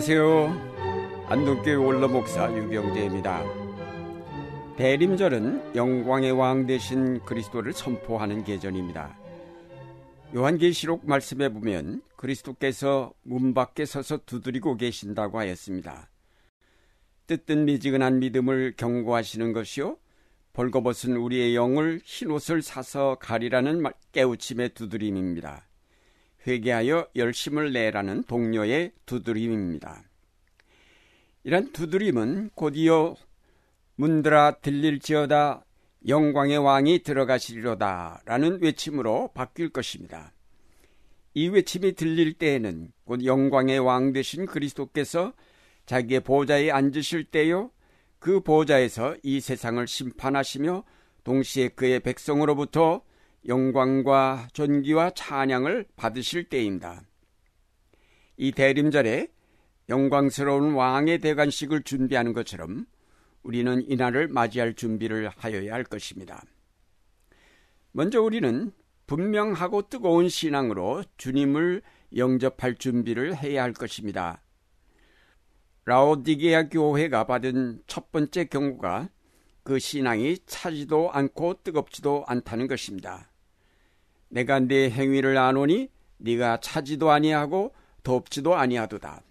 안녕하세요. 안동교회 원로목사 유경재입니다. 대림절은 영광의 왕 대신 그리스도를 선포하는 계절입니다. 요한계시록 말씀에 보면 그리스도께서 문 밖에 서서 두드리고 계신다고 하였습니다. 뜻든 미지근한 믿음을 경고하시는 것이요. 벌거벗은 우리의 영을 흰옷을 사서 가리라는 깨우침의 두드림입니다. 회개하여 열심을 내라는 동료의 두드림입니다. 이런 두드림은 곧이어 문들아 들릴지어다 영광의 왕이 들어가시리로다 라는 외침으로 바뀔 것입니다. 이 외침이 들릴 때에는 곧 영광의 왕 되신 그리스도께서 자기의 보좌에 앉으실 때요 그 보좌에서 이 세상을 심판하시며 동시에 그의 백성으로부터 영광과 존귀와 찬양을 받으실 때입니다. 이 대림절에 영광스러운 왕의 대관식을 준비하는 것처럼 우리는 이날을 맞이할 준비를 하여야 할 것입니다. 먼저 우리는 분명하고 뜨거운 신앙으로 주님을 영접할 준비를 해야 할 것입니다. 라오디게아 교회가 받은 첫 번째 경고가 그 신앙이 차지도 않고 뜨겁지도 않다는 것입니다. 내가 네 행위를 아노니 네가 차지도 아니하고 덥지도 아니하도다.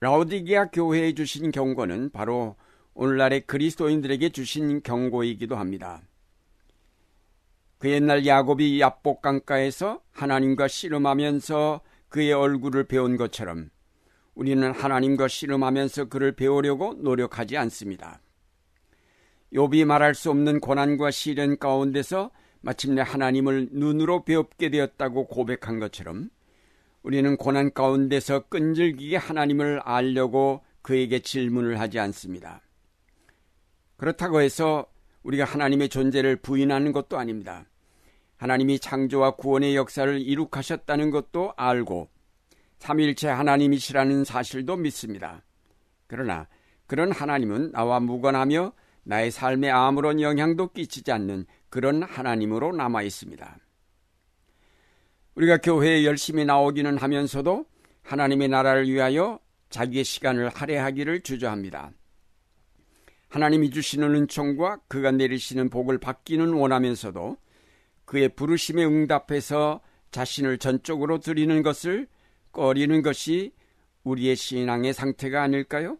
라오디게아 교회에 주신 경고는 바로 오늘날의 그리스도인들에게 주신 경고이기도 합니다. 그 옛날 야곱이 야복 강가에서 하나님과 씨름하면서 그의 얼굴을 배운 것처럼 우리는 하나님과 씨름하면서 그를 배우려고 노력하지 않습니다. 욥이 말할 수 없는 고난과 시련 가운데서 마침내 하나님을 눈으로 배웁게 되었다고 고백한 것처럼 우리는 고난 가운데서 끈질기게 하나님을 알려고 그에게 질문을 하지 않습니다. 그렇다고 해서 우리가 하나님의 존재를 부인하는 것도 아닙니다. 하나님이 창조와 구원의 역사를 이룩하셨다는 것도 알고 삼일체 하나님이시라는 사실도 믿습니다. 그러나 그런 하나님은 나와 무관하며 나의 삶에 아무런 영향도 끼치지 않는 그런 하나님으로 남아 있습니다. 우리가 교회에 열심히 나오기는 하면서도 하나님의 나라를 위하여 자기의 시간을 할애하기를 주저합니다. 하나님이 주시는 은총과 그가 내리시는 복을 받기는 원하면서도 그의 부르심에 응답해서 자신을 전적으로 드리는 것을 꺼리는 것이 우리의 신앙의 상태가 아닐까요?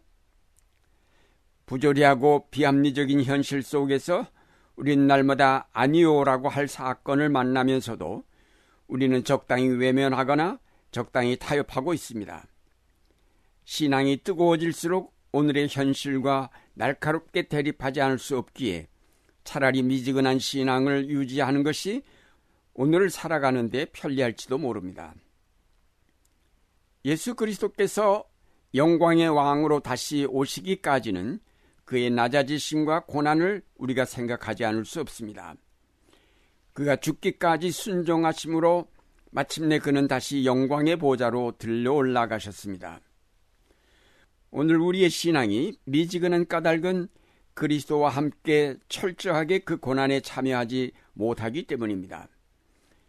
부조리하고 비합리적인 현실 속에서 우린 날마다 아니오라고 할 사건을 만나면서도 우리는 적당히 외면하거나 적당히 타협하고 있습니다. 신앙이 뜨거워질수록 오늘의 현실과 날카롭게 대립하지 않을 수 없기에 차라리 미지근한 신앙을 유지하는 것이 오늘을 살아가는데 편리할지도 모릅니다. 예수 그리스도께서 영광의 왕으로 다시 오시기까지는 그의 낮아지심과 고난을 우리가 생각하지 않을 수 없습니다. 그가 죽기까지 순종하심으로 마침내 그는 다시 영광의 보좌로 들려 올라가셨습니다. 오늘 우리의 신앙이 미지근한 까닭은 그리스도와 함께 철저하게 그 고난에 참여하지 못하기 때문입니다.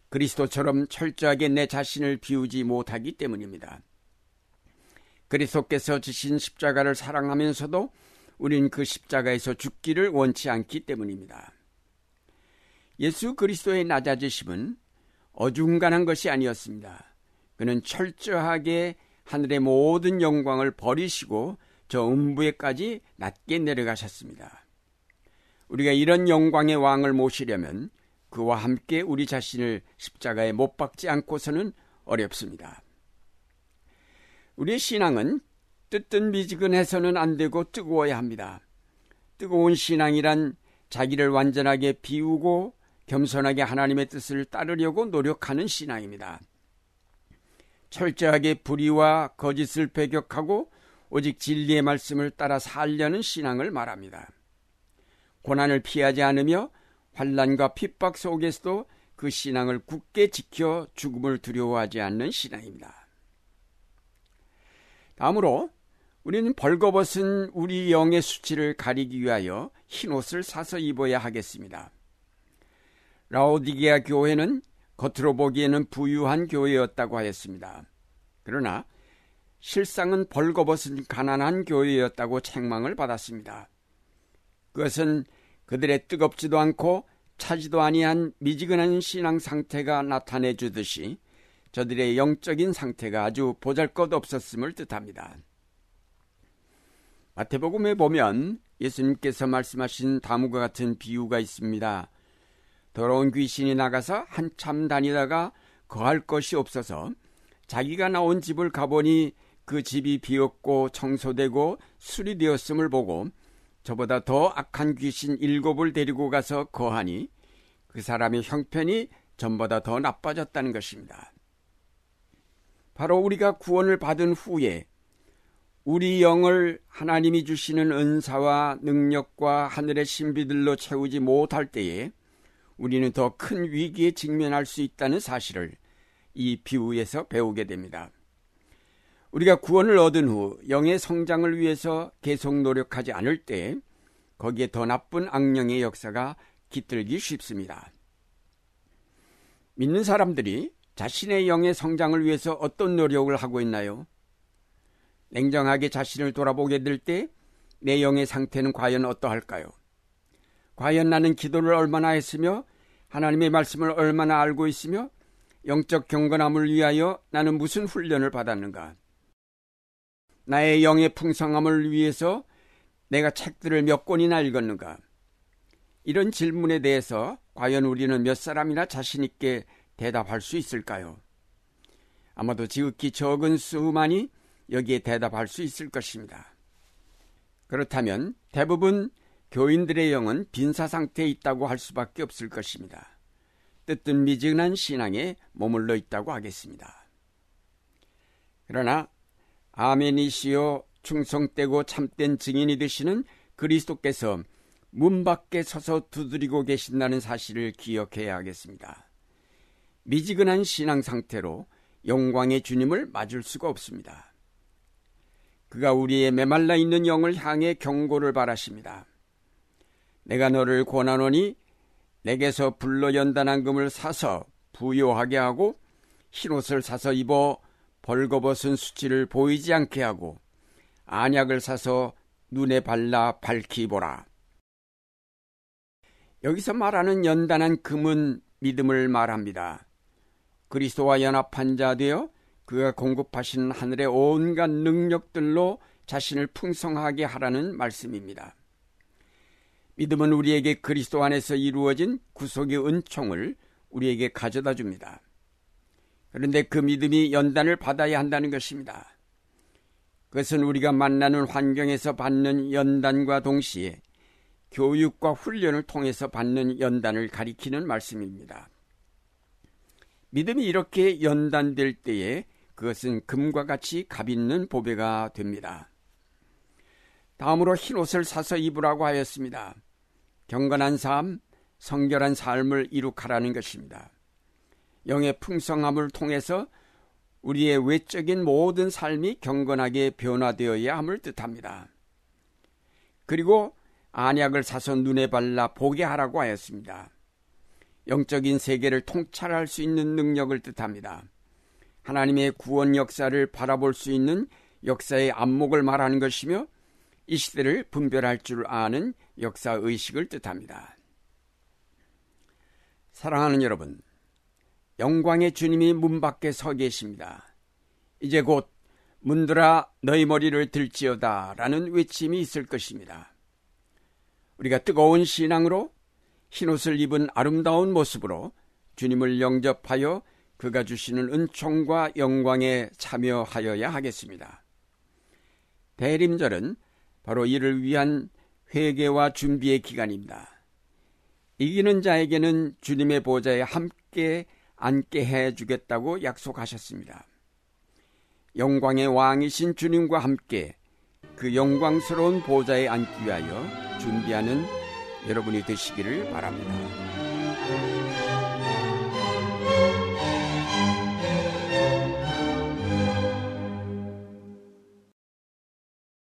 그리스도처럼 철저하게 내 자신을 비우지 못하기 때문입니다. 그리스도께서 지신 십자가를 사랑하면서도 우린 그 십자가에서 죽기를 원치 않기 때문입니다. 예수 그리스도의 낮아지심은 어중간한 것이 아니었습니다. 그는 철저하게 하늘의 모든 영광을 버리시고 저 음부에까지 낮게 내려가셨습니다. 우리가 이런 영광의 왕을 모시려면 그와 함께 우리 자신을 십자가에 못 박지 않고서는 어렵습니다. 우리의 신앙은 뜨뜻 미지근해서는 안 되고 뜨거워야 합니다. 뜨거운 신앙이란 자기를 완전하게 비우고 겸손하게 하나님의 뜻을 따르려고 노력하는 신앙입니다. 철저하게 불의와 거짓을 배격하고 오직 진리의 말씀을 따라 살려는 신앙을 말합니다. 고난을 피하지 않으며 환란과 핍박 속에서도 그 신앙을 굳게 지켜 죽음을 두려워하지 않는 신앙입니다. 다음으로 우리는 벌거벗은 우리 영의 수치를 가리기 위하여 흰 옷을 사서 입어야 하겠습니다. 라오디게아 교회는 겉으로 보기에는 부유한 교회였다고 하였습니다. 그러나 실상은 벌거벗은 가난한 교회였다고 책망을 받았습니다. 그것은 그들의 뜨겁지도 않고 차지도 아니한 미지근한 신앙 상태가 나타내 주듯이 저들의 영적인 상태가 아주 보잘것 없었음을 뜻합니다. 마태복음에 보면 예수님께서 말씀하신 다음과 같은 비유가 있습니다. 더러운 귀신이 나가서 한참 다니다가 거할 것이 없어서 자기가 나온 집을 가보니 그 집이 비었고 청소되고 수리되었음을 보고 저보다 더 악한 귀신 일곱을 데리고 가서 거하니 그 사람의 형편이 전보다 더 나빠졌다는 것입니다. 바로 우리가 구원을 받은 후에 우리 영을 하나님이 주시는 은사와 능력과 하늘의 신비들로 채우지 못할 때에 우리는 더 큰 위기에 직면할 수 있다는 사실을 이 비유에서 배우게 됩니다. 우리가 구원을 얻은 후 영의 성장을 위해서 계속 노력하지 않을 때 거기에 더 나쁜 악령의 역사가 깃들기 쉽습니다. 믿는 사람들이 자신의 영의 성장을 위해서 어떤 노력을 하고 있나요? 냉정하게 자신을 돌아보게 될 때 내 영의 상태는 과연 어떠할까요? 과연 나는 기도를 얼마나 했으며 하나님의 말씀을 얼마나 알고 있으며 영적 경건함을 위하여 나는 무슨 훈련을 받았는가? 나의 영의 풍성함을 위해서 내가 책들을 몇 권이나 읽었는가? 이런 질문에 대해서 과연 우리는 몇 사람이나 자신있게 대답할 수 있을까요? 아마도 지극히 적은 수만이 여기에 대답할 수 있을 것입니다. 그렇다면 대부분 교인들의 영은 빈사 상태에 있다고 할 수밖에 없을 것입니다. 뜨뜻 미지근한 신앙에 머물러 있다고 하겠습니다. 그러나 아멘이시여 충성되고 참된 증인이 되시는 그리스도께서 문 밖에 서서 두드리고 계신다는 사실을 기억해야 하겠습니다. 미지근한 신앙 상태로 영광의 주님을 맞을 수가 없습니다. 그가 우리의 메말라 있는 영을 향해 경고를 바라십니다. 내가 너를 권하노니 내게서 불로 연단한 금을 사서 부요하게 하고 흰옷을 사서 입어 벌거벗은 수치를 보이지 않게 하고 안약을 사서 눈에 발라 밝히 보라. 여기서 말하는 연단한 금은 믿음을 말합니다. 그리스도와 연합한 자 되어 그가 공급하신 하늘의 온갖 능력들로 자신을 풍성하게 하라는 말씀입니다. 믿음은 우리에게 그리스도 안에서 이루어진 구속의 은총을 우리에게 가져다 줍니다. 그런데 그 믿음이 연단을 받아야 한다는 것입니다. 그것은 우리가 만나는 환경에서 받는 연단과 동시에 교육과 훈련을 통해서 받는 연단을 가리키는 말씀입니다. 믿음이 이렇게 연단될 때에 그것은 금과 같이 값 있는 보배가 됩니다. 다음으로 흰 옷을 사서 입으라고 하였습니다. 경건한 삶, 성결한 삶을 이룩하라는 것입니다. 영의 풍성함을 통해서 우리의 외적인 모든 삶이 경건하게 변화되어야 함을 뜻합니다. 그리고 안약을 사서 눈에 발라 보게 하라고 하였습니다. 영적인 세계를 통찰할 수 있는 능력을 뜻합니다. 하나님의 구원 역사를 바라볼 수 있는 역사의 안목을 말하는 것이며 이 시대를 분별할 줄 아는 역사 의식을 뜻합니다. 사랑하는 여러분, 영광의 주님이 문 밖에 서 계십니다. 이제 곧 문들아 너희 머리를 들지어다 라는 외침이 있을 것입니다. 우리가 뜨거운 신앙으로 흰옷을 입은 아름다운 모습으로 주님을 영접하여 그가 주시는 은총과 영광에 참여하여야 하겠습니다. 대림절은 바로 이를 위한 회개와 준비의 기간입니다. 이기는 자에게는 주님의 보좌에 함께 앉게 해 주겠다고 약속하셨습니다. 영광의 왕이신 주님과 함께 그 영광스러운 보좌에 앉기 위하여 준비하는 여러분이 되시기를 바랍니다.